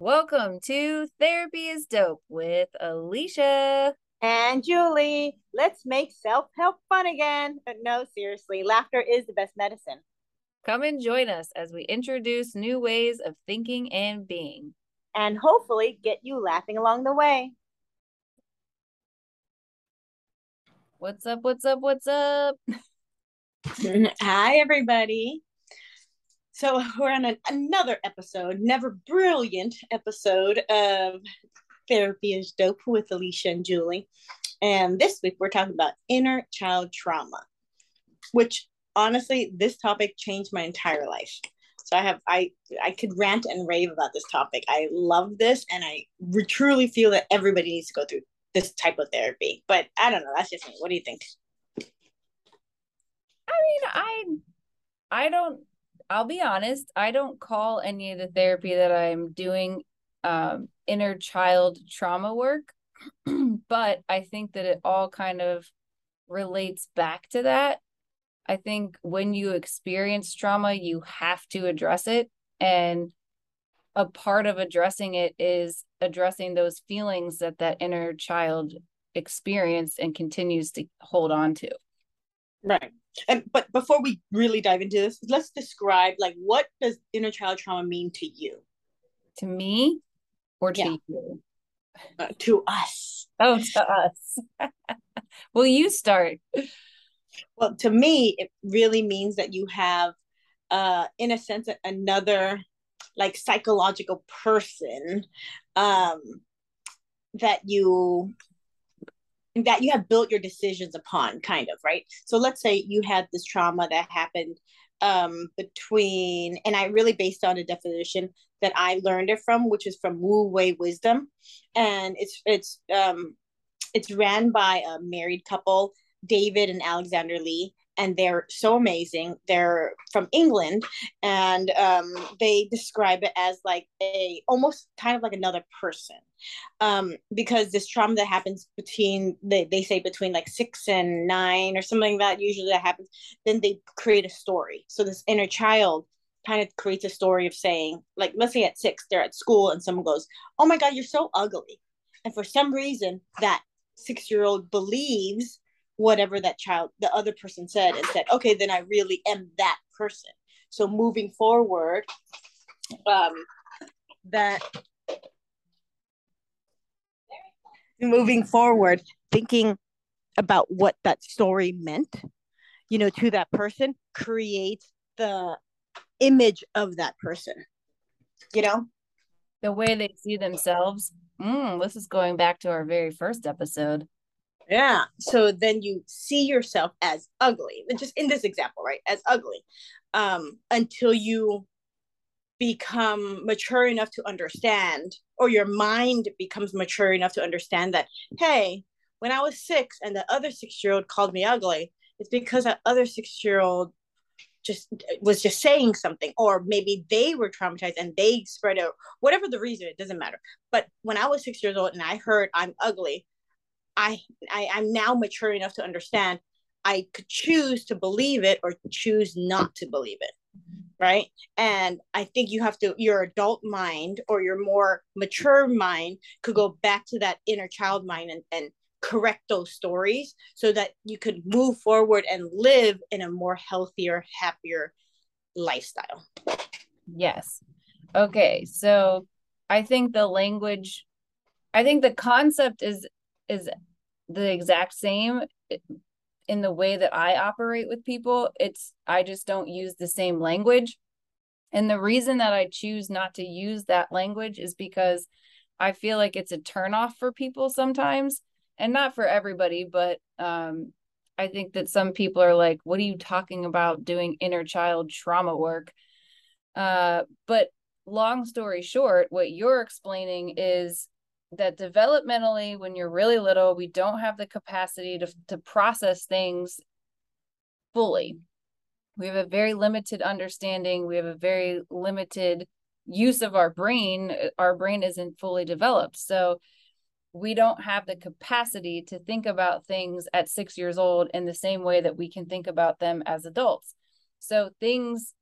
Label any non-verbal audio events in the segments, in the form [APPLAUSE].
Welcome to Therapy is Dope with Alicia. And Julie, let's make self help fun again. But no, seriously, laughter is the best medicine. Come and join us as we introduce new ways of thinking and being. And hopefully get you laughing along the way. What's up? What's up? What's up? [LAUGHS] [LAUGHS] Hi, everybody. So [LAUGHS] we're on an, another episode, never brilliant episode of Therapy is Dope with Alicia and Julie. And this week we're talking about inner child trauma, which honestly, this topic changed my entire life. So I have I I could rant and rave about this topic. I love this, and I re- truly feel that everybody needs to go through this type of therapy. But I don't know. That's just me. What do you think? I mean, I I don't I'll be honest, I don't call any of the therapy that I'm doing um, inner child trauma work, [CLEARS THROAT] but I think that it all kind of relates back to that. I think when you experience trauma, you have to address it. And a part of addressing it is addressing those feelings that that inner child experienced and continues to hold on to. Right. And but before we really dive into this, let's describe like what does inner child trauma mean to you? To me or to yeah. you? Uh, to us. Oh, to us. [LAUGHS] Will you start? Well, to me, it really means that you have, uh, in a sense, another like psychological person um, that you that you have built your decisions upon kind of right? So let's say you had this trauma that happened um, between and i really based on a definition that i learned it from which is from wu wei wisdom. And it's it's um it's ran by a married couple david and alexander lee and they're so amazing. They're from England, and um, they describe it as like a almost kind of like another person, um, because this trauma that happens between they they say between like six and nine or something like that usually that happens. Then they create a story. So this inner child kind of creates a story of saying like let's say at six they're at school and someone goes, "Oh my God, you're so ugly," and for some reason that six year old believes whatever that child the other person said and said okay then i really am that person. So moving forward um that moving forward thinking about what that story meant you know to that person creates the image of that person you know? The way they see themselves. Mm, this is going back to our very first episode yeah. So then you see yourself as ugly, just in this example, right? As ugly, um, until you become mature enough to understand, or your mind becomes mature enough to understand that, hey, when I was six and the other six year old called me ugly, it's because that other six year old just was just saying something or maybe they were traumatized and they spread it whatever the reason it doesn't matter but when i was six years old and i heard i'm ugly I, I I'm now mature enough to understand I could choose to believe it or choose not to believe it. Right. And I think you have to, your adult mind or your more mature mind could go back to that inner child mind and, and correct those stories so that you could move forward and live in a more healthier, happier lifestyle. Yes. Okay. So I think the language, I think the concept is is the exact same in the way that I operate with people. It's I just don't use the same language. And the reason that I choose not to use that language is because I feel like it's a turnoff for people sometimes, and not for everybody, but um, I think that some people are like, "What are you talking about doing inner child trauma work?" Uh, but long story short, what you're explaining is that developmentally when you're really little we don't have the capacity to, to process things fully. We have a very limited understanding. We have a very limited use of our brain. Our brain isn't fully developed. So we don't have the capacity to think about things at 6 years old in the same way that we can think about them as adults. So things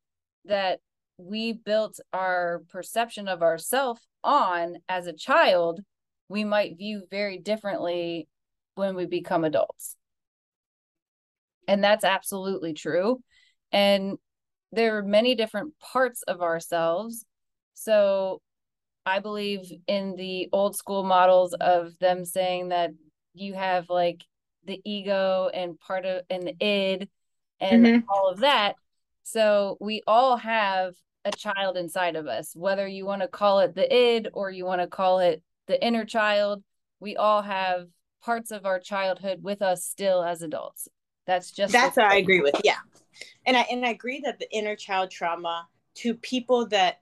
that we built our perception of ourself on as a child, we might view very differently when we become adults. And that's absolutely true. And there are many different parts of ourselves. So I believe in the old school models of them saying that you have like the ego and part of and the id and mm-hmm. all of that. So we all have a child inside of us, whether you want to call it the id or you want to call it the inner child. We all have parts of our childhood with us still as adults. That's just that's what I agree with. Yeah, and I and I agree that the inner child trauma to people that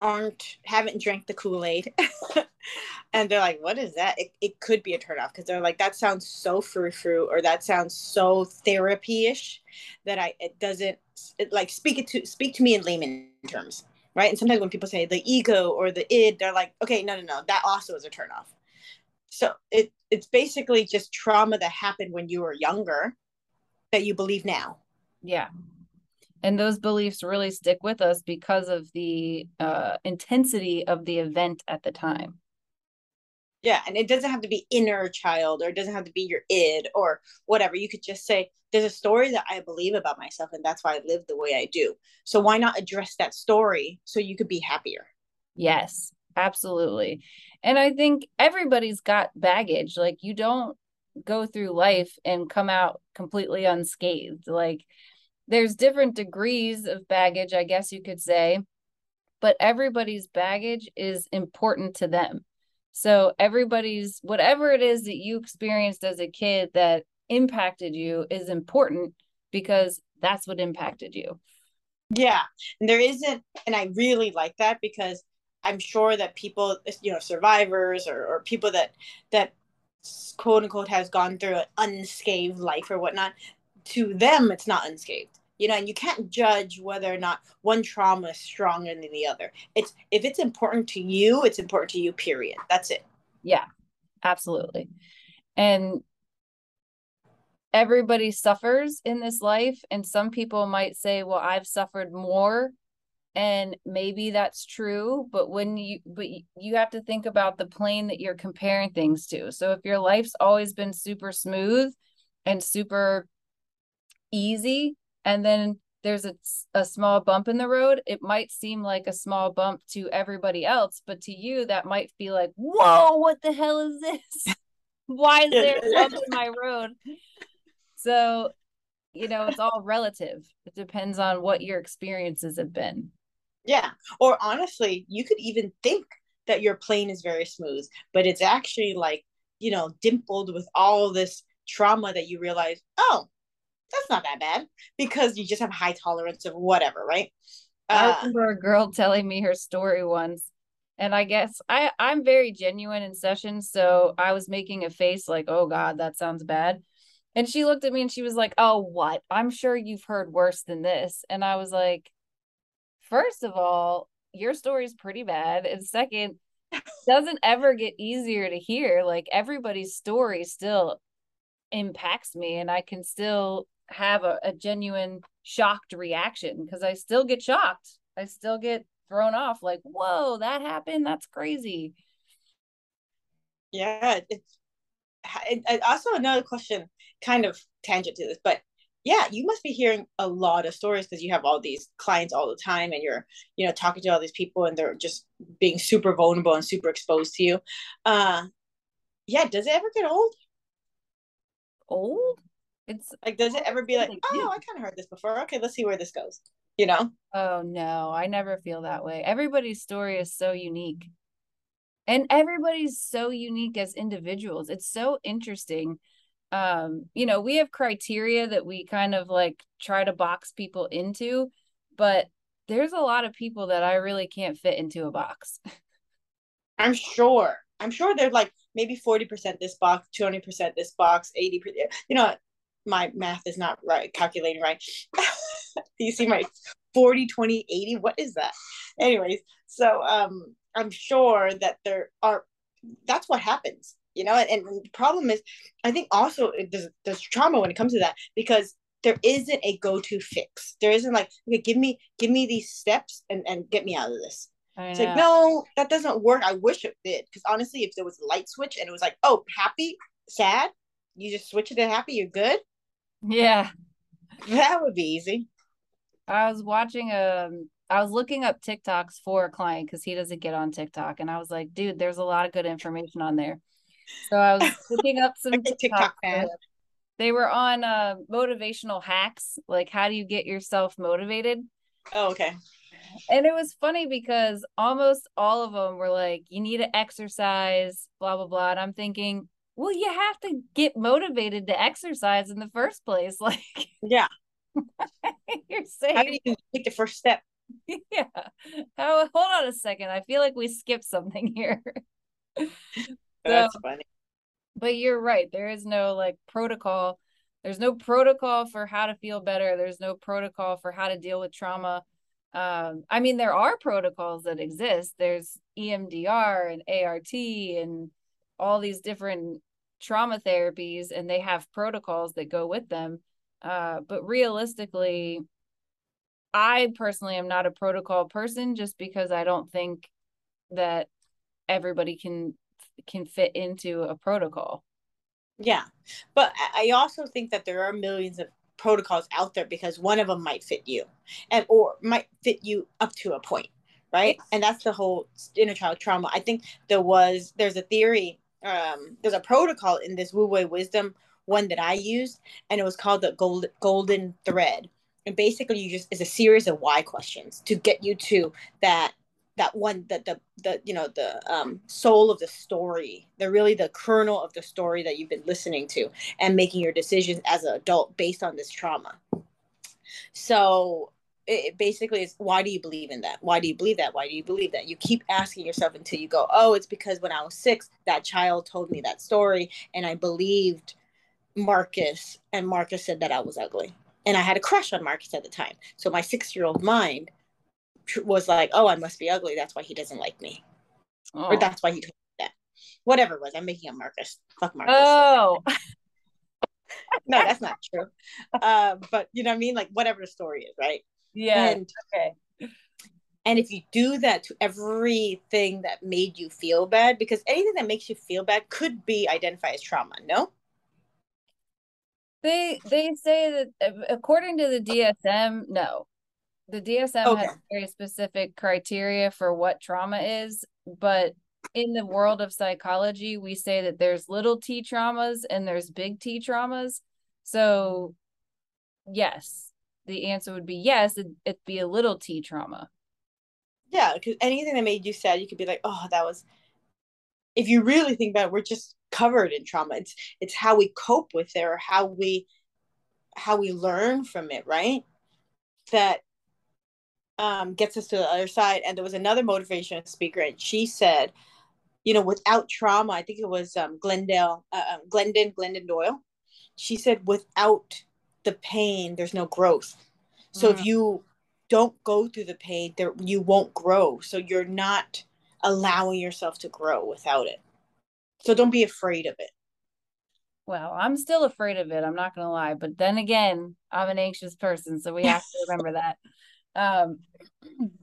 aren't haven't drank the kool-aid [LAUGHS] and they're like what is that it, it could be a turnoff because they're like that sounds so frou-frou or that sounds so therapy-ish that i it doesn't it, like speak it to speak to me in layman terms right? And sometimes when people say the ego or the id they're like okay no no no that also is a turnoff. So it it's basically just trauma that happened when you were younger that you believe now. Yeah. And those beliefs really stick with us because of the uh, intensity of the event at the time yeah and it doesn't have to be inner child or it doesn't have to be your id or whatever. You could just say there's a story that i believe about myself and that's why i live the way i do. So why not address that story so you could be happier? Yes absolutely. And i think everybody's got baggage. Like you don't go through life and come out completely unscathed. Like there's different degrees of baggage, I guess you could say, but everybody's baggage is important to them. So everybody's whatever it is that you experienced as a kid that impacted you is important because that's what impacted you. Yeah. And there isn't and I really like that because I'm sure that people, you know, survivors or, or people that that quote unquote has gone through an unscathed life or whatnot, to them it's not unscathed you know and you can't judge whether or not one trauma is stronger than the other. It's if it's important to you it's important to you period. That's it. Yeah absolutely. And everybody suffers in this life and some people might say well i've suffered more and maybe that's true but when you but you have to think about the plane that you're comparing things to. So if your life's always been super smooth and super easy and then there's a, a small bump in the road, it might seem like a small bump to everybody else, but to you, that might be like, whoa, what the hell is this? [LAUGHS] Why is there a bump in my road? So, you know, it's all relative. It depends on what your experiences have been. Yeah. Or honestly, you could even think that your plane is very smooth, but it's actually like, you know, dimpled with all this trauma that you realize, oh, that's not that bad because you just have high tolerance of whatever, right? Uh, I remember a girl telling me her story once, and I guess I I'm very genuine in sessions, so I was making a face like, "Oh God, that sounds bad," and she looked at me and she was like, "Oh, what? I'm sure you've heard worse than this," and I was like, first of all, your story is pretty bad, and second." doesn't ever get easier to hear like everybody's story still impacts me and I can still have a, a genuine shocked reaction because I still get shocked. I still get thrown off like, whoa, that happened. That's crazy. Yeah. It's it, also another question, kind of tangent to this, but yeah, you must be hearing a lot of stories because you have all these clients all the time and you're, you know, talking to all these people and they're just being super vulnerable and super exposed to you. Uh yeah, does it ever get old? Old? It's like, does it ever be like, oh, I kind of heard this before. Okay, let's see where this goes. You know? Oh no, I never feel that way. Everybody's story is so unique. And everybody's so unique as individuals. It's so interesting. Um, you know, we have criteria that we kind of like try to box people into, but there's a lot of people that I really can't fit into a box. [LAUGHS] I'm sure. I'm sure they're like maybe 40% this box, 20% this box, 80%. You know, my math is not right calculating right [LAUGHS] you see my 40 20 80 what is that anyways so um i'm sure that there are that's what happens you know and, and the problem is i think also there's, there's trauma when it comes to that because there isn't a go-to fix. There isn't like, okay, give me give me these steps and and get me out of this. It's like, no, that doesn't work. I wish it did. Because honestly, if there was a light switch and it was like, oh, happy, sad, you just switch it to happy, you're good. Yeah. That would be easy. I was watching um I was looking up TikToks for a client because he doesn't get on TikTok. And I was like, dude, there's a lot of good information on there. So I was [LAUGHS] looking up some TikTok, TikTok fan. They were on uh, motivational hacks, like how do you get yourself motivated? Oh, okay. And it was funny because almost all of them were like, you need to exercise, blah, blah, blah. And I'm thinking, well, you have to get motivated to exercise in the first place. [LAUGHS] Like, yeah. [LAUGHS] you're saying, how do you take the first step? [LAUGHS] Yeah. How, hold on a second. I feel like we skipped something here. That's funny but you're right there is no like protocol there's no protocol for how to feel better there's no protocol for how to deal with trauma um, i mean there are protocols that exist there's emdr and art and all these different trauma therapies and they have protocols that go with them uh, but realistically i personally am not a protocol person just because i don't think that everybody can can fit into a protocol. Yeah. But I also think that there are millions of protocols out there because one of them might fit you and or might fit you up to a point, right? And that's the whole inner child trauma. I think there was there's a theory um there's a protocol in this Wu Wei wisdom one that I used and it was called the gold, golden thread. And basically you just is a series of why questions to get you to that that one that the the you know the um, soul of the story the really the kernel of the story that you've been listening to and making your decisions as an adult based on this trauma so it basically is why do you believe in that why do you believe that why do you believe that you keep asking yourself until you go oh it's because when i was six that child told me that story and i believed marcus and marcus said that i was ugly and i had a crush on marcus at the time so my six year old mind was like, oh, I must be ugly. That's why he doesn't like me. Oh. Or that's why he told me that. Whatever it was. I'm making a Marcus. Fuck Marcus. Oh. [LAUGHS] [LAUGHS] no, that's not true. Uh, but you know what I mean? Like whatever the story is, right? Yeah. And, okay. And if you do that to everything that made you feel bad, because anything that makes you feel bad could be identified as trauma, no? They they say that uh, according to the DSM, no the DSM okay. has very specific criteria for what trauma is, but in the world of psychology, we say that there's little t traumas and there's big T traumas. So, yes, the answer would be yes, it, it'd be a little T trauma. Yeah, because anything that made you sad, you could be like, oh, that was. If you really think about it, we're just covered in trauma. It's it's how we cope with it or how we how we learn from it, right? That um, gets us to the other side. And there was another motivation speaker, and she said, you know, without trauma, I think it was um, Glendale, uh, um, Glendon, Glennon Doyle. She said, without the pain, there's no growth. So mm. if you don't go through the pain, there you won't grow. So you're not allowing yourself to grow without it. So don't be afraid of it. Well, I'm still afraid of it. I'm not going to lie. But then again, I'm an anxious person. So we have to [LAUGHS] remember that. Um,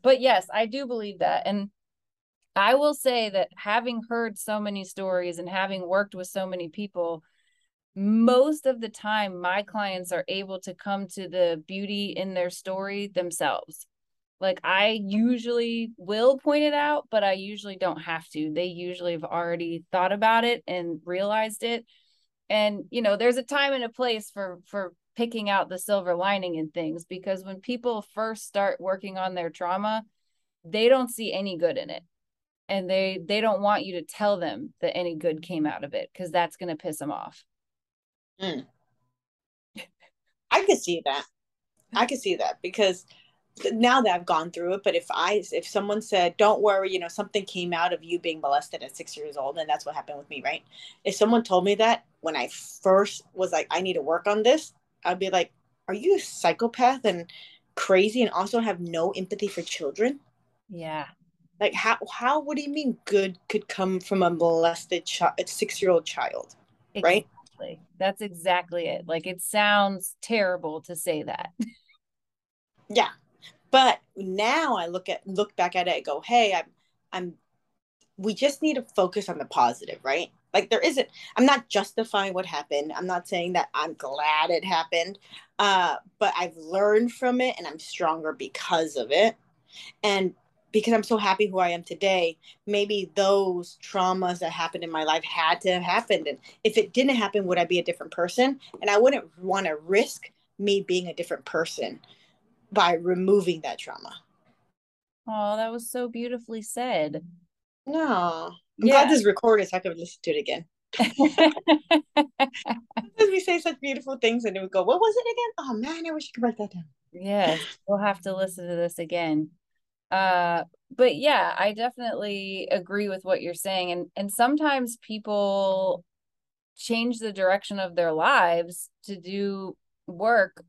but yes, I do believe that. And I will say that having heard so many stories and having worked with so many people, most of the time my clients are able to come to the beauty in their story themselves. Like I usually will point it out, but I usually don't have to. They usually have already thought about it and realized it. And you know, there's a time and a place for for picking out the silver lining in things because when people first start working on their trauma they don't see any good in it and they they don't want you to tell them that any good came out of it because that's going to piss them off mm. i could see that i could see that because now that i've gone through it but if i if someone said don't worry you know something came out of you being molested at six years old and that's what happened with me right if someone told me that when i first was like i need to work on this I'd be like, are you a psychopath and crazy and also have no empathy for children? Yeah. Like how how what do you mean good could come from a molested child, six year old child, right? Exactly. That's exactly it. Like it sounds terrible to say that. [LAUGHS] yeah. But now I look at look back at it and go, hey, I'm I'm we just need to focus on the positive, right? Like there isn't I'm not justifying what happened. I'm not saying that I'm glad it happened. Uh, but I've learned from it and I'm stronger because of it. And because I'm so happy who I am today, maybe those traumas that happened in my life had to have happened. And if it didn't happen, would I be a different person? And I wouldn't want to risk me being a different person by removing that trauma. Oh, that was so beautifully said. No. I'm yeah. glad this recorded so I could listen to it again. [LAUGHS] we say such beautiful things and then we go, what was it again? Oh man, I wish you could write that down. Yes, we'll have to listen to this again. Uh but yeah, I definitely agree with what you're saying. And and sometimes people change the direction of their lives to do work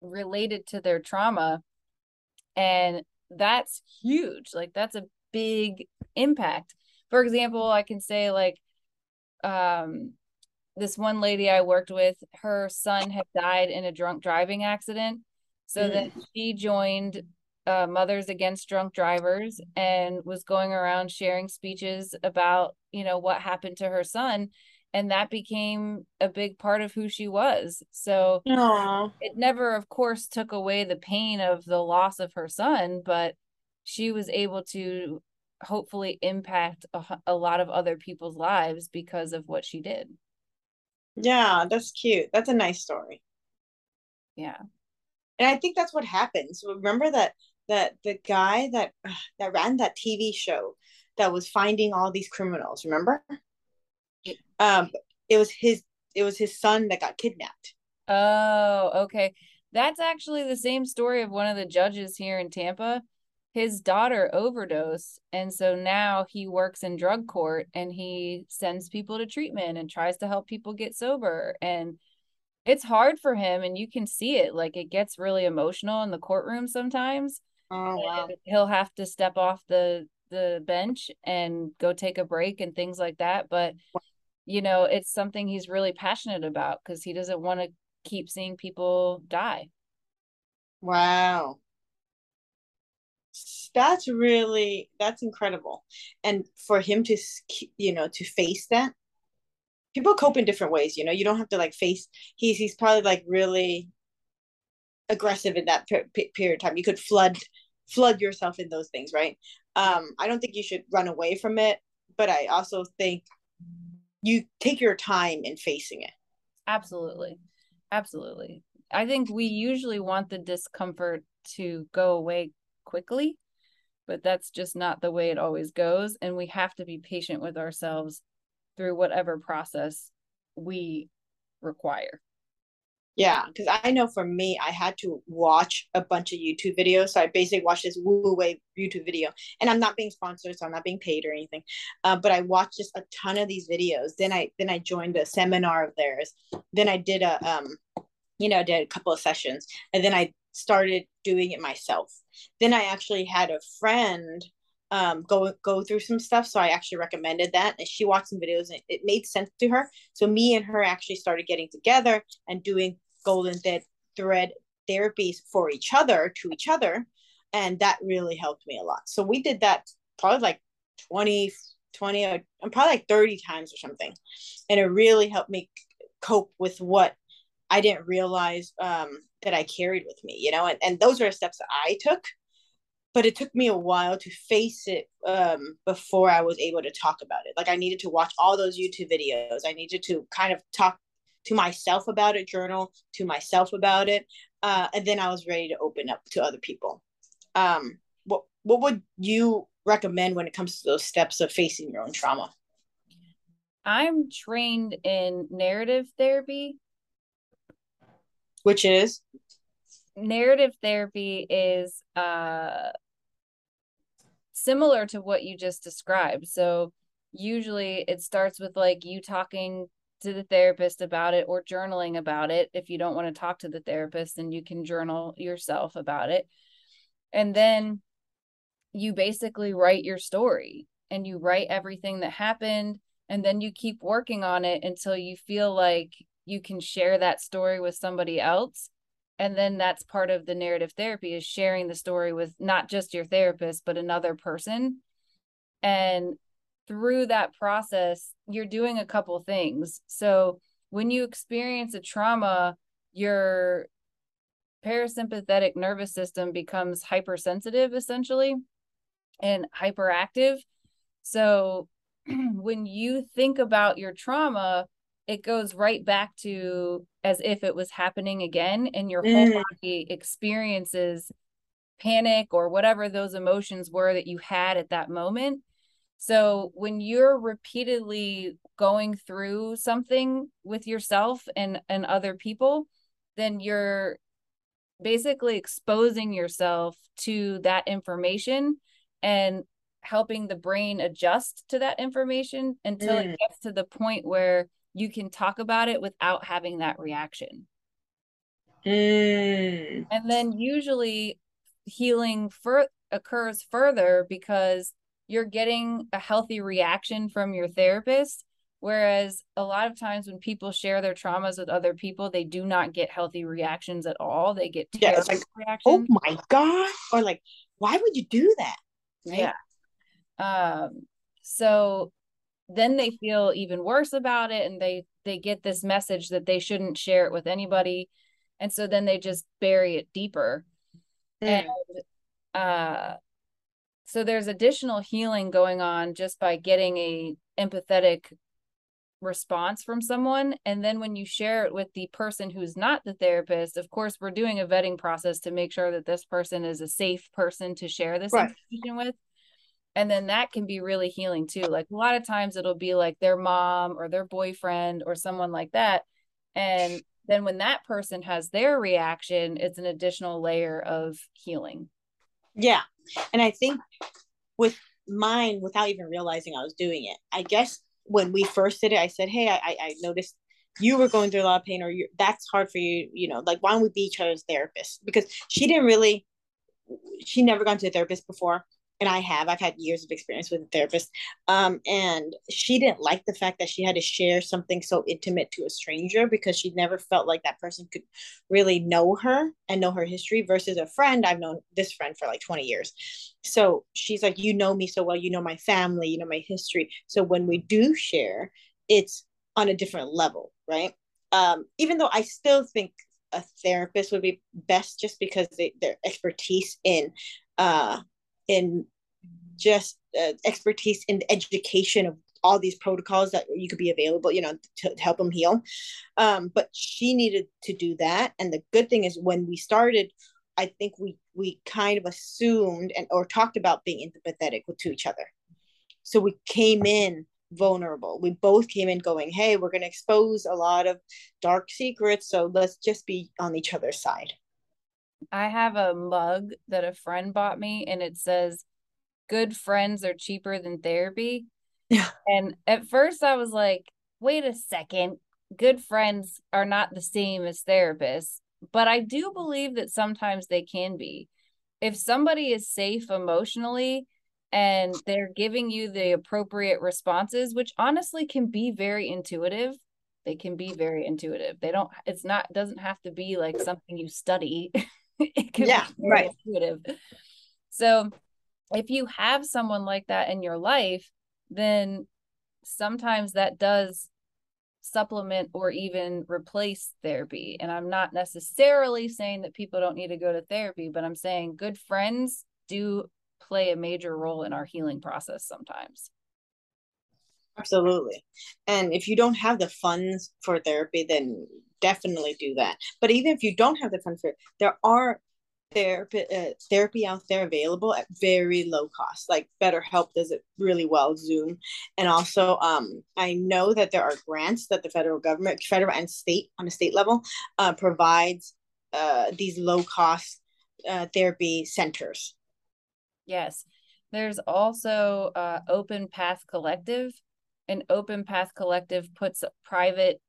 related to their trauma. And that's huge. Like that's a big impact. For example, I can say like um this one lady I worked with, her son had died in a drunk driving accident. So mm. then she joined uh, Mothers Against Drunk Drivers and was going around sharing speeches about, you know, what happened to her son. And that became a big part of who she was. So Aww. it never, of course, took away the pain of the loss of her son, but she was able to hopefully impact a, a lot of other people's lives because of what she did. Yeah, that's cute. That's a nice story. Yeah. And I think that's what happens. Remember that that the guy that [SIGHS] that ran that TV show that was finding all these criminals, remember? Um it was his it was his son that got kidnapped. Oh, okay. That's actually the same story of one of the judges here in Tampa his daughter overdosed and so now he works in drug court and he sends people to treatment and tries to help people get sober and it's hard for him and you can see it like it gets really emotional in the courtroom sometimes oh wow. he'll have to step off the the bench and go take a break and things like that but you know it's something he's really passionate about because he doesn't want to keep seeing people die. Wow. That's really that's incredible. And for him to you know to face that people cope in different ways you know? You don't have to like face he's he's probably like really aggressive in that per- period of time. You could flood flood yourself in those things right? Um i don't think you should run away from it but i also think you take your time in facing it. Absolutely. Absolutely. I think we usually want the discomfort to go away quickly but that's just not the way it always goes and we have to be patient with ourselves through whatever process we require yeah because i know for me i had to watch a bunch of youtube videos so i basically watched this Wu Wei youtube video and i'm not being sponsored so i'm not being paid or anything uh, but i watched just a ton of these videos then i then i joined a seminar of theirs then i did a um you know did a couple of sessions and then i started doing it myself. Then I actually had a friend um, go go through some stuff, so I actually recommended that, and she watched some videos, and it made sense to her. So me and her actually started getting together and doing golden thread therapies for each other to each other, and that really helped me a lot. So we did that probably like 20 20 or probably like 30 times or something and it really helped me cope with what i didn't realize um, that I carried with me, you know, and, and those are steps that I took. But it took me a while to face it um, before I was able to talk about it. Like I needed to watch all those YouTube videos. I needed to kind of talk to myself about it, journal to myself about it, uh, and then I was ready to open up to other people. Um, what what would you recommend when it comes to those steps of facing your own trauma? I'm trained in narrative therapy, which is narrative therapy is uh similar to what you just described so usually it starts with like you talking to the therapist about it or journaling about it if you don't want to talk to the therapist then you can journal yourself about it. And then you basically write your story and you write everything that happened and then you keep working on it until you feel like you can share that story with somebody else. And then that's part of the narrative therapy is sharing the story with not just your therapist but another person. And through that process you're doing a couple things. So when you experience a trauma your parasympathetic nervous system becomes hypersensitive essentially and hyperactive. So [CLEARS THROAT] when you think about your trauma it goes right back to as if it was happening again and your whole mm. body experiences panic or whatever those emotions were that you had at that moment so when you're repeatedly going through something with yourself and and other people then you're basically exposing yourself to that information and helping the brain adjust to that information until mm. it gets to the point where you can talk about it without having that reaction. Mm. And then usually healing for occurs further because you're getting a healthy reaction from your therapist whereas a lot of times when people share their traumas with other people they do not get healthy reactions at all. They get terrible yeah, like, oh reactions. oh my god or like why would you do that? Right? yeah. Um so then they feel even worse about it and they they get this message that they shouldn't share it with anybody and so then they just bury it deeper. Mm. and uh so there's additional healing going on just by getting a empathetic response from someone. And then when you share it with the person who's not the therapist of course we're doing a vetting process to make sure that this person is a safe person to share this right. information with. And then that can be really healing too. Like a lot of times it'll be like their mom or their boyfriend or someone like that. And then when that person has their reaction it's an additional layer of healing yeah. And i think with mine without even realizing i was doing it i guess when we first did it i said hey i i noticed you were going through a lot of pain or you that's hard for you you know like why don't we be each other's therapist? Because she didn't really she never gone to a therapist before and I have, I've had years of experience with a therapist. Um, and she didn't like the fact that she had to share something so intimate to a stranger because she never felt like that person could really know her and know her history versus a friend. I've known this friend for like 20 years. So she's like, You know me so well, you know my family, you know my history. So when we do share, it's on a different level, right? Um, even though I still think a therapist would be best just because they, their expertise in uh, in just uh, expertise in education of all these protocols that you could be available, you know, to, to help them heal. Um, but she needed to do that. And the good thing is when we started, I think we we kind of assumed and or talked about being empathetic to each other. So we came in vulnerable. We both came in going, hey, we're going to expose a lot of dark secrets. So let's just be on each other's side. I have a mug that a friend bought me and it says, Good friends are cheaper than therapy. Yeah. And at first I was like, wait a second, good friends are not the same as therapists. But I do believe that sometimes they can be. If somebody is safe emotionally and they're giving you the appropriate responses, which honestly can be very intuitive, they can be very intuitive. They don't, it's not, doesn't have to be like something you study. [LAUGHS] [LAUGHS] it can yeah, be right. intuitive. So if you have someone like that in your life, then sometimes that does supplement or even replace therapy. And I'm not necessarily saying that people don't need to go to therapy, but I'm saying good friends do play a major role in our healing process sometimes. Absolutely. And if you don't have the funds for therapy, then definitely do that. But even if you don't have the funds for it, there are therapy uh, therapy out there available at very low cost. Like BetterHelp does it really well, Zoom, and also um, I know that there are grants that the federal government, federal and state on a state level, uh, provides uh, these low cost uh, therapy centers. Yes, there's also uh, Open Path Collective an open path collective puts private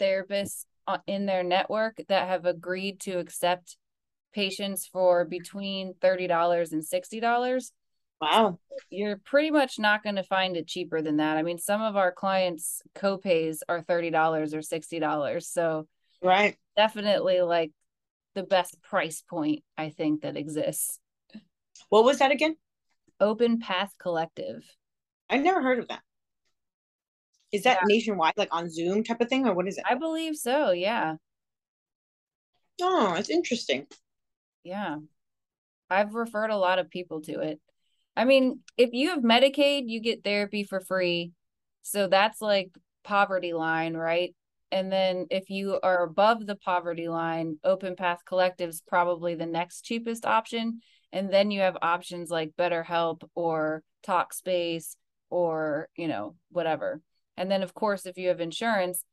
therapists Uh, in their network that have agreed to accept patients for between $30 and $60 Wow. You're pretty much not going to find it cheaper than that. I mean, some of our clients' copays are $30 or $60. So, right. Definitely like the best price point I think that exists. What was that again? Open Path Collective. I never heard of that. Is that yeah. nationwide, like on Zoom type of thing, or what is it? I believe so. Yeah. Oh, it's interesting. Yeah. I've referred a lot of people to it. I mean, if you have Medicaid, you get therapy for free. So that's like poverty line, right? And then if you are above the poverty line, Open Path Collective is probably the next cheapest option. And then you have options like BetterHelp or Talkspace or, you know, whatever. And then, of course, if you have insurance,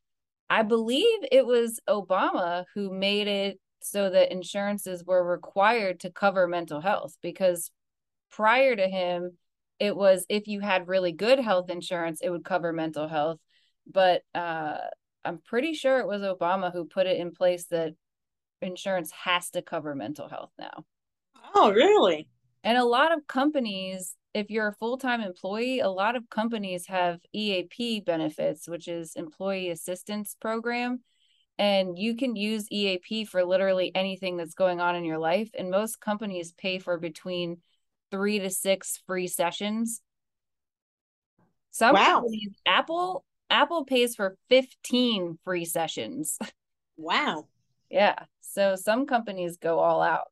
I believe it was Obama who made it so that insurances were required to cover mental health because prior to him, it was if you had really good health insurance, it would cover mental health. But uh, I'm pretty sure it was Obama who put it in place that insurance has to cover mental health now. Oh, really? And a lot of companies, if you're a full time employee, a lot of companies have EAP benefits, which is Employee Assistance Program. And you can use EAP for literally anything that's going on in your life. And most companies pay for between three to six free sessions. Some wow. companies, Apple, Apple pays for 15 free sessions. [LAUGHS] Wow. yeah. So some companies go all out.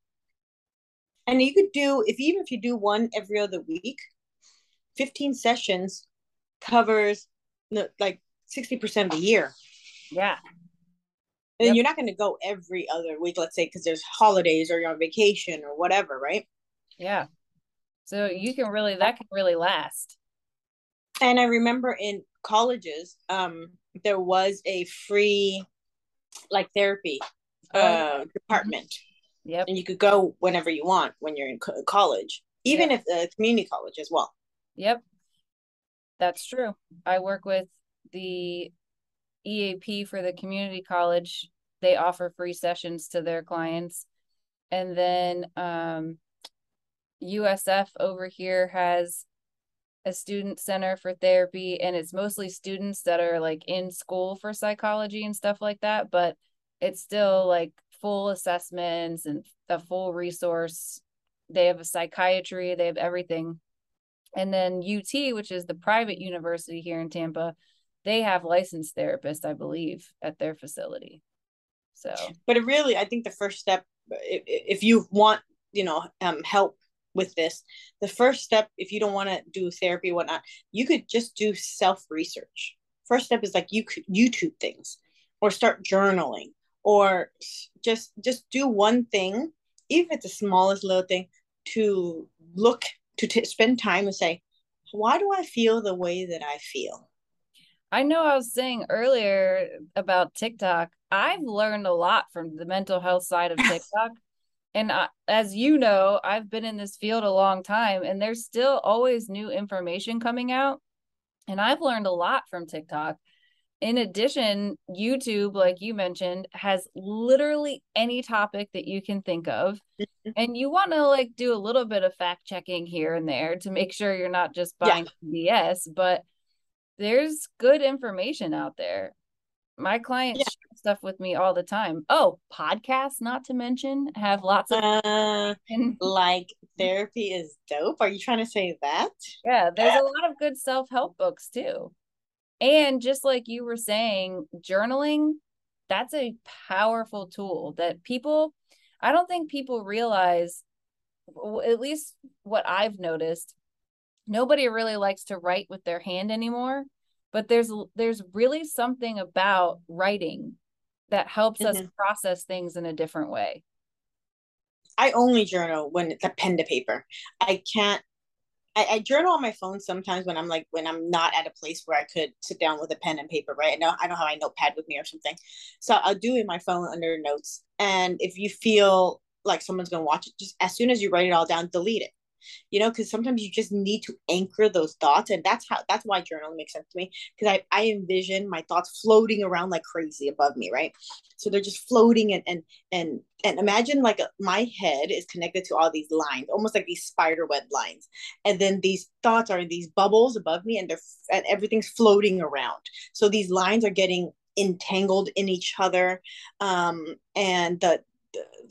And you could do if even if you do one every other week, 15 sessions covers like 60% of the year. Yeah. And yep. you're not going to go every other week, let's say, because there's holidays or you're on vacation or whatever, right? Yeah. So you can really that can really last. And I remember in colleges, um, there was a free like therapy oh, uh department. Yep. And you could go whenever you want when you're in co- college, even yep. if uh, community college as well. Yep. That's true. I work with the EAP for the community college. They offer free sessions to their clients. And then um, USF over here has a student center for therapy and it's mostly students that are like in school for psychology and stuff like that but it's still like full assessments and a full resource. They have a psychiatry they have everything. And then UT which is the private university here in Tampa they have licensed therapists I believe at their facility. So but it really I think the first step if, you want you know um help with this the first step if you don't want to do therapy whatnot you could just do self research first step is like you could youtube things or start journaling or just just do one thing even if it's the smallest little thing to look to t- spend time and say why do i feel the way that i feel? I know i was saying earlier about tiktok. I've learned a lot from the mental health side of [LAUGHS] tiktok. And I, as you know i've been in this field a long time and there's still always new information coming out. And i've learned a lot from tiktok in addition youtube like you mentioned has literally any topic that you can think of mm-hmm. and you want to like do a little bit of fact checking here and there to make sure you're not just buying yeah. bs but there's good information out there my clients yeah. share stuff with me all the time. Oh, podcasts, not to mention, have lots of uh, like therapy is dope. Are you trying to say that? Yeah, there's a lot of good self help books too. And just like you were saying, journaling, that's a powerful tool that people, I don't think people realize, at least what I've noticed, nobody really likes to write with their hand anymore but there's there's really something about writing that helps mm-hmm. us process things in a different way i only journal when it's a pen to paper i can't I, I, journal on my phone sometimes when I'm like when I'm not at a place where I could sit down with a pen and paper, right? I know I don't have my notepad with me or something. So I'll do it in my phone under notes. And if you feel like someone's gonna watch it, just as soon as you write it all down, delete it. You know because sometimes you just need to anchor those thoughts and that's how that's why journaling makes sense to me because I, I envision my thoughts floating around like crazy above me right? So they're just floating and and and and imagine like a, my head is connected to all these lines almost like these spider web lines and then these thoughts are in these bubbles above me and they're and everything's floating around. So these lines are getting entangled in each other um, and the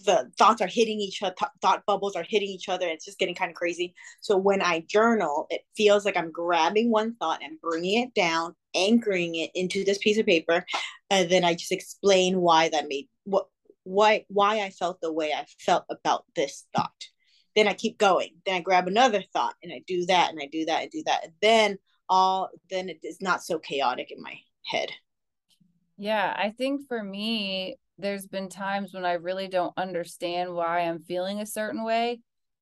the thoughts are hitting each other thought bubbles are hitting each other it's just getting kind of crazy. So when i journal it feels like i'm grabbing one thought and bringing it down anchoring it into this piece of paper and then i just explain why that made what why why i felt the way i felt about this thought. Then i keep going. Then i grab another thought and i do that and i do that and do that and then all then it is not so chaotic in my head. Yeah i think for me there's been times when I really don't understand why I'm feeling a certain way.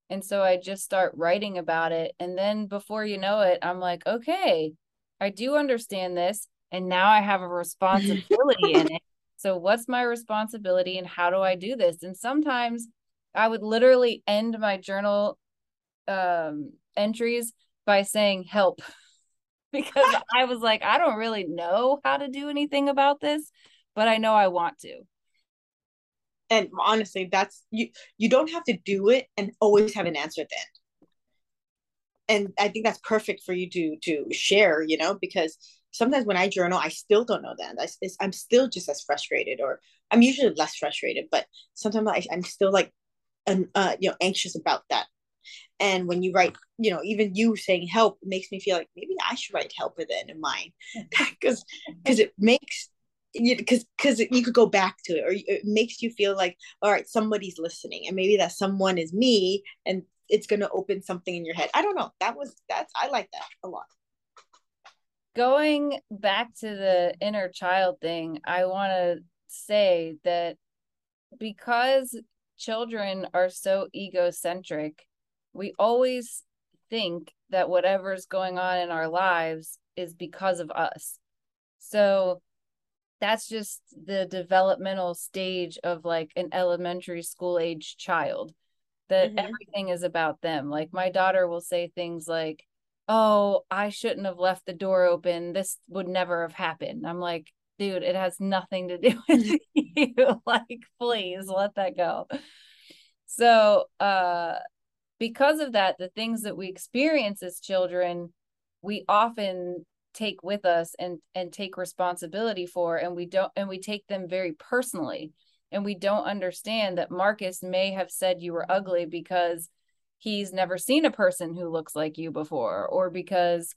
And so I just start writing about it. And then before you know it, I'm like, okay, I do understand this. And now I have a responsibility in [LAUGHS] it. So, what's my responsibility and how do I do this? And sometimes I would literally end my journal um, entries by saying, help, [LAUGHS] because [LAUGHS] I was like, I don't really know how to do anything about this, but I know I want to and honestly that's you you don't have to do it and always have an answer at the end and i think that's perfect for you to to share you know because sometimes when i journal i still don't know that. I, i'm still just as frustrated or i'm usually less frustrated but sometimes I, i'm still like uh, you know anxious about that. And when you write you know even you saying help makes me feel like maybe i should write help end of mine. [LAUGHS] Because because it makes because because you could go back to it or it makes you feel like all right somebody's listening and maybe that someone is me and it's going to open something in your head. I don't know. That was that's i like that a lot. Going back to the inner child thing i want to say that because children are so egocentric we always think that whatever's going on in our lives is because of us. So that's just the developmental stage of like an elementary school age child that mm-hmm. everything is about them. Like my daughter will say things like oh i shouldn't have left the door open. This would never have happened. I'm like dude it has nothing to do [LAUGHS] with [LAUGHS] you. Like please let that go. So uh because of that the things that we experience as children we often take with us and and take responsibility for and we don't and we take them very personally. And we don't understand that Marcus may have said you were ugly because he's never seen a person who looks like you before or because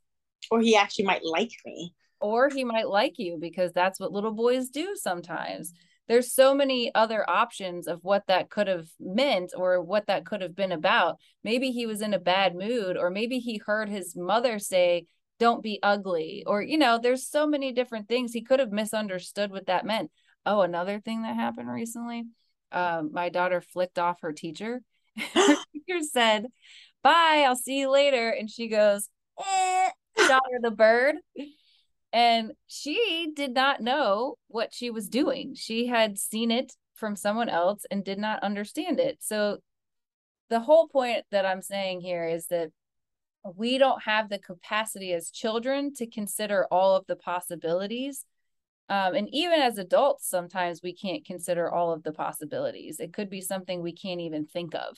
or he actually might like me. Or he might like you because that's what little boys do sometimes. There's so many other options of what that could have meant or what that could have been about. Maybe he was in a bad mood or maybe he heard his mother say don't be ugly or you know there's so many different things he could have misunderstood what that meant. Oh another thing that happened recently um, my daughter flicked off her teacher. [LAUGHS] Her [LAUGHS] teacher said bye i'll see you later and she goes eh, daughter the bird. And she did not know what she was doing. She had seen it from someone else and did not understand it. So the whole point that i'm saying here is that we don't have the capacity as children to consider all of the possibilities. Um, and even as adults, sometimes we can't consider all of the possibilities. It could be something we can't even think of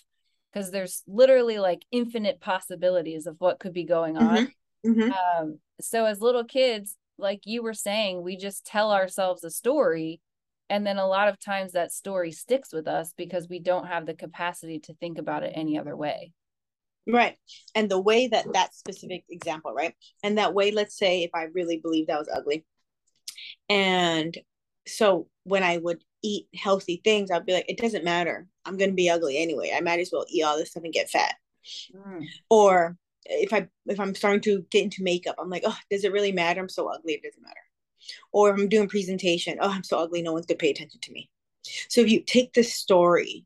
because there's literally like infinite possibilities of what could be going on. Mm-hmm. Mm-hmm. Um, so, as little kids, like you were saying, we just tell ourselves a story. And then a lot of times that story sticks with us because we don't have the capacity to think about it any other way. Right. And the way that that specific example, right? And that way, let's say if I really believed I was ugly. And so when I would eat healthy things, I'd be like, it doesn't matter. I'm going to be ugly anyway. I might as well eat all this stuff and get fat. Mm. Or if I if I'm starting to get into makeup, I'm like, oh, does it really matter? I'm so ugly, it doesn't matter. Or if I'm doing presentation, oh, I'm so ugly, no one's gonna pay attention to me. So if you take this story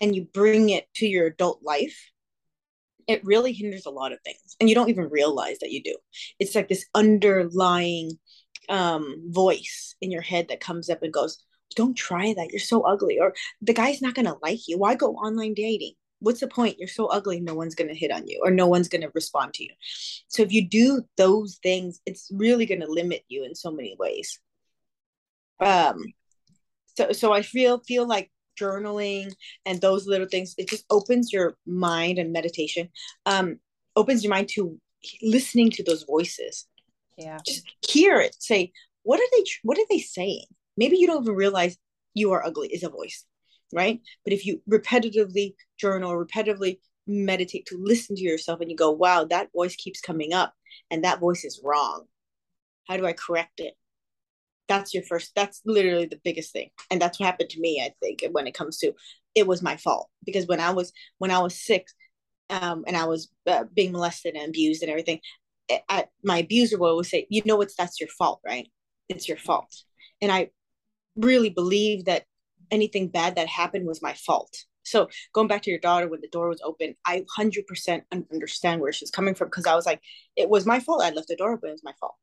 and you bring it to your adult life, it really hinders a lot of things and you don't even realize that you do. It's like this underlying um voice in your head that comes up and goes don't try that you're so ugly or the guy's not going to like you why go online dating? What's the point? You're so ugly no one's going to hit on you or no one's going to respond to you. So if you do those things it's really going to limit you in so many ways. Um so so i feel feel like journaling and those little things it just opens your mind and meditation um opens your mind to listening to those voices. Yeah. Just hear it. Say what are they what are they saying? Maybe you don't even realize you are ugly is a voice right? But if you repetitively journal repetitively meditate to listen to yourself and you go wow that voice keeps coming up and that voice is wrong. How do i correct it that's your first that's literally the biggest thing. And that's what happened to me i think when it comes to it was my fault. Because when i was when i was six um, and i was uh, being molested and abused and everything I, my abuser will always say you know it's that's your fault right? It's your fault. And i really believe that anything bad that happened was my fault. So going back to your daughter when the door was open i 100% understand where she's coming from because i was like it was my fault. I left the door open. It was my fault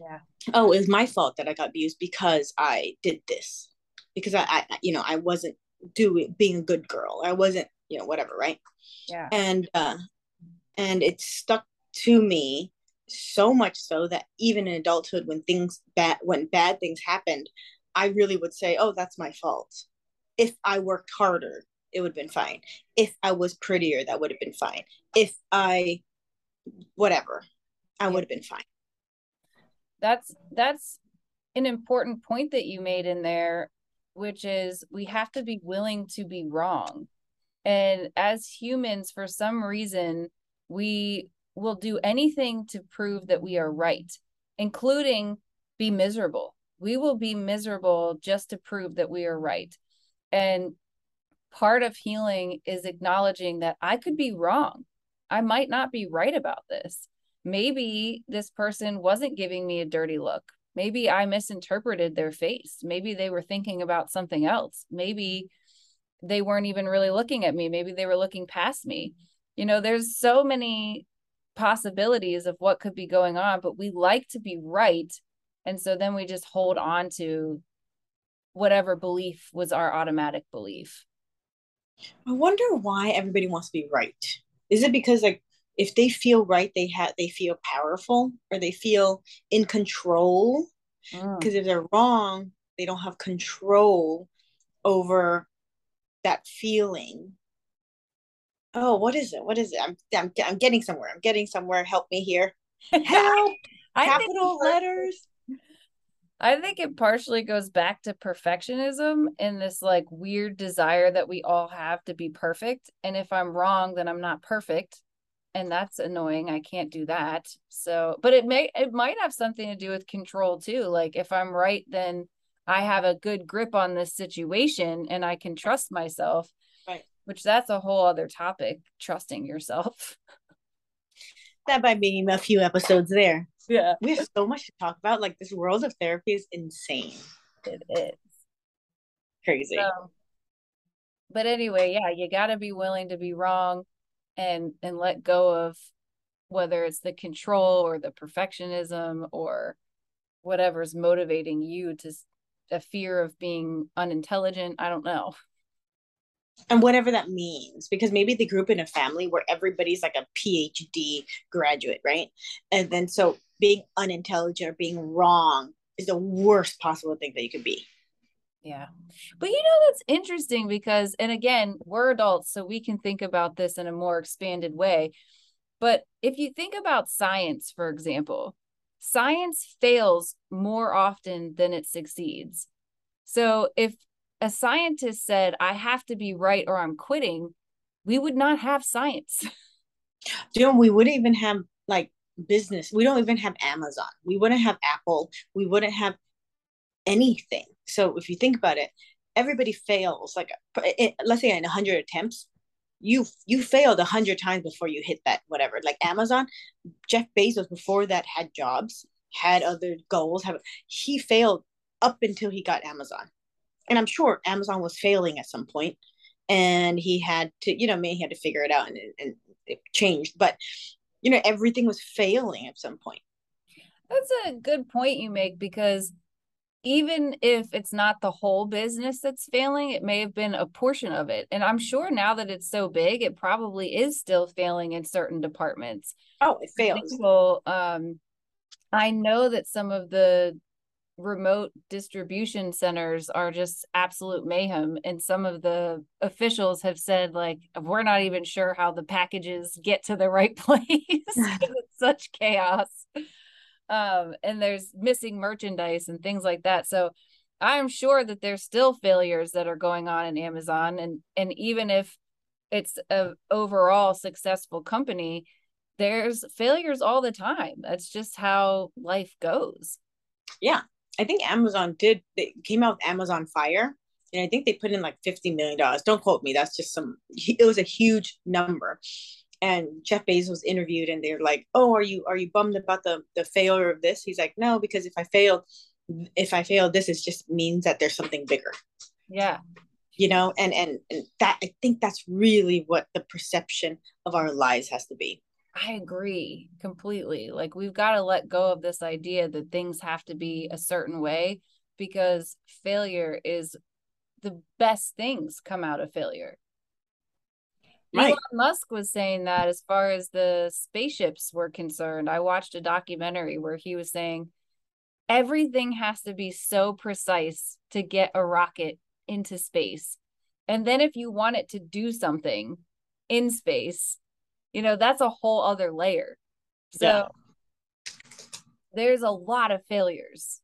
yeah. Oh it was my fault that i got abused because i did this. Because i, I you know i wasn't doing being a good girl. I wasn't you know whatever right? Yeah. And uh and it stuck to me so much so that even in adulthood when things bad when bad things happened i really would say oh that's my fault. If i worked harder it would have been fine. If i was prettier that would have been fine. If i whatever i would have been fine that's that's an important point that you made in there which is we have to be willing to be wrong. And as humans for some reason we will do anything to prove that we are right including be miserable. We will be miserable just to prove that we are right. And part of healing is acknowledging that i could be wrong. I might not be right about this maybe this person wasn't giving me a dirty look. Maybe I misinterpreted their face. Maybe they were thinking about something else. Maybe they weren't even really looking at me. Maybe they were looking past me. You know, there's so many possibilities of what could be going on, but we like to be right. And so then we just hold on to whatever belief was our automatic belief. I wonder why everybody wants to be right. Is it because like if they feel right they have they feel powerful or they feel in control because mm. if they're wrong they don't have control over that feeling. Oh what is it? What is it? I'm i'm, I'm getting somewhere. I'm getting somewhere. Help me here. [LAUGHS] Help. Capital letters. I think it partially goes back to perfectionism and this like weird desire that we all have to be perfect. And if I'm wrong, then I'm not perfect and that's annoying i can't do that. So but it may it might have something to do with control too like if i'm right then i have a good grip on this situation and i can trust myself right. which that's a whole other topic trusting yourself. [LAUGHS] That might be a few episodes there. Yeah. We have so much to talk about like this world of therapy is insane. It is. Crazy. So, but anyway yeah you got to be willing to be wrong and and let go of whether it's the control or the perfectionism or whatever's motivating you to a fear of being unintelligent i don't know. And whatever that means because maybe the group in a family where everybody's like a phd graduate right? And then so being unintelligent or being wrong is the worst possible thing that you could be yeah. But you know, that's interesting because, and again, we're adults, so we can think about this in a more expanded way. But if you think about science, for example, science fails more often than it succeeds. So if a scientist said, I have to be right or I'm quitting, we would not have science. [LAUGHS] You we wouldn't even have like business. We don't even have Amazon. We wouldn't have Apple. We wouldn't have anything so if you think about it, everybody fails. Like eh, eh, let's say in 100 attempts, you you failed 100 times before you hit that whatever. Like Amazon, Jeff Bezos before that had jobs, had other goals, have he failed up until he got Amazon. And I'm sure Amazon was failing at some point and he had to, you know, maybe he had to figure it out and, and it changed. But you know, everything was failing at some point. That's a good point you make because even if it's not the whole business that's failing, it may have been a portion of it. And I'm sure now that it's so big, it probably is still failing in certain departments. Oh, it fails. Example, um, I know that some of the remote distribution centers are just absolute mayhem. And some of the officials have said, like, we're not even sure how the packages get to the right [LAUGHS] place. [LAUGHS] it's such chaos um, and there's missing merchandise and things like that. So I'm sure that there's still failures that are going on in Amazon, and and even if it's a overall successful company, there's failures all the time. That's just how life goes. Yeah, I think Amazon did. They came out with Amazon Fire, and I think they put in like fifty million dollars. Don't quote me. That's just some. It was a huge number, and Jeff Bezos was interviewed and they're like, "Oh, are you are you bummed about the the failure of this?" He's like, "No, because if I fail, if I fail, this is just means that there's something bigger." Yeah. You know, and and, and that I think that's really what the perception of our lives has to be. I agree completely. Like we've got to let go of this idea that things have to be a certain way because failure is the best things come out of failure. Right. Elon Musk was saying that as far as the spaceships were concerned. I watched a documentary where he was saying everything has to be so precise to get a rocket into space. And then if you want it to do something in space, you know, that's a whole other layer. So yeah. there's a lot of failures.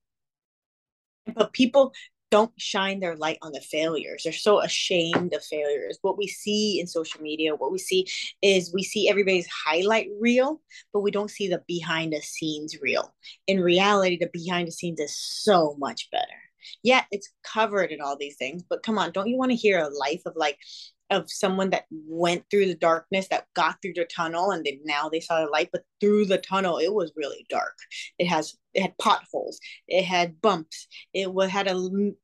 But people don't shine their light on the failures. They're so ashamed of failures. What we see in social media, what we see is we see everybody's highlight reel, but we don't see the behind the scenes reel. In reality, the behind the scenes is so much better. Yeah, it's covered in all these things, but come on, don't you want to hear a life of like of someone that went through the darkness that got through the tunnel and they now they saw the light but through the tunnel it was really dark. It has it had potholes. It had bumps. It was had a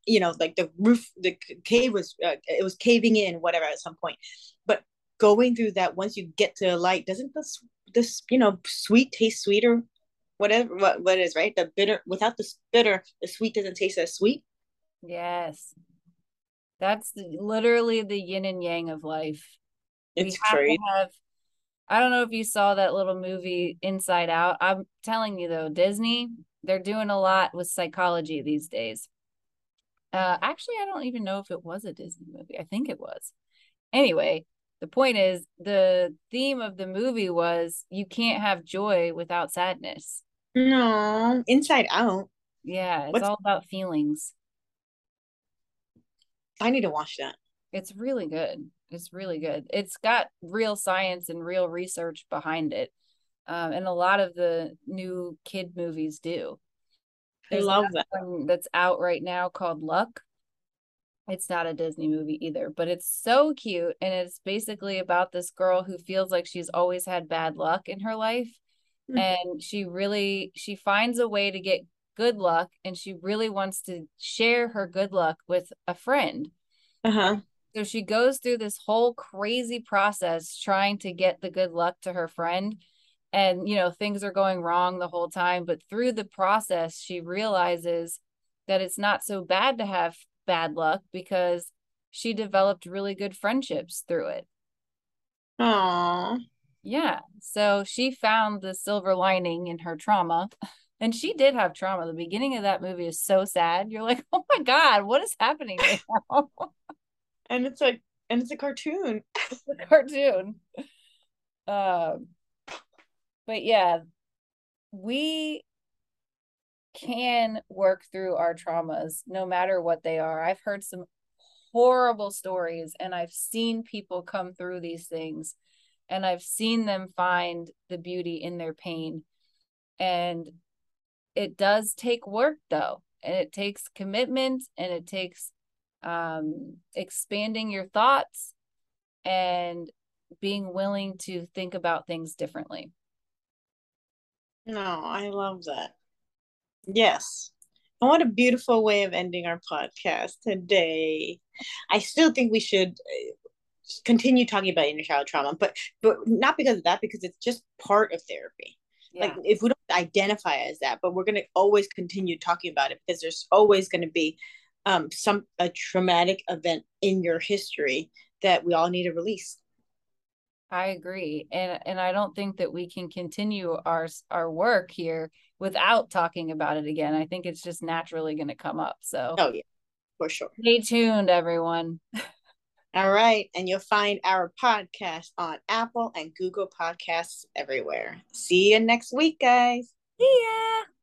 you know like the roof the cave was uh, it was caving in whatever at some point. But going through that once you get to the light doesn't this this you know sweet taste sweeter? Whatever what, what is right? The bitter without the bitter the sweet doesn't taste as sweet? Yes that's literally the yin and yang of life. It's crazy. Have, I don't know if you saw that little movie Inside Out. I'm telling you though, Disney, they're doing a lot with psychology these days. Uh, actually, I don't even know if it was a Disney movie. I think it was. Anyway, the point is the theme of the movie was you can't have joy without sadness. No, Inside Out. Yeah, it's What's... all about feelings. I need to watch that. It's really good. It's really good. It's got real science and real research behind it. Um, and a lot of the new kid movies do. There's I love that. One that's out right now called Luck. It's not a Disney movie either, but it's so cute. And it's basically about this girl who feels like she's always had bad luck in her life. Mm-hmm. And she really she finds a way to get good luck and she really wants to share her good luck with a friend. Uh-huh. So she goes through this whole crazy process trying to get the good luck to her friend. And, you know, things are going wrong the whole time. But through the process, she realizes that it's not so bad to have bad luck because she developed really good friendships through it. Aww. Yeah. So she found the silver lining in her trauma. [LAUGHS] And she did have trauma. The beginning of that movie is so sad. You're like, [LAUGHS] oh my God, what is happening right [LAUGHS] now? and it's like, and it's a cartoon. [LAUGHS] It's a cartoon. Um, but yeah, we can work through our traumas no matter what they are. I've heard some horrible stories and I've seen people come through these things and I've seen them find the beauty in their pain. And it does take work though and it takes commitment and it takes um, expanding your thoughts and being willing to think about things differently. No i love that. Yes. And what a beautiful way of ending our podcast today. I still think we should uh, continue talking about inner child trauma but but not because of that because it's just part of therapy. Yeah. like if we don't identify as that, but we're going to always continue talking about it because there's always going to be um, some a traumatic event in your history that we all need to release. I agree. And and I don't think that we can continue our our work here without talking about it again. I think it's just naturally going to come up. So Oh yeah. For sure. Stay tuned everyone. [LAUGHS] All right, and you'll find our podcast on Apple and Google Podcasts everywhere. See you next week, guys. See ya.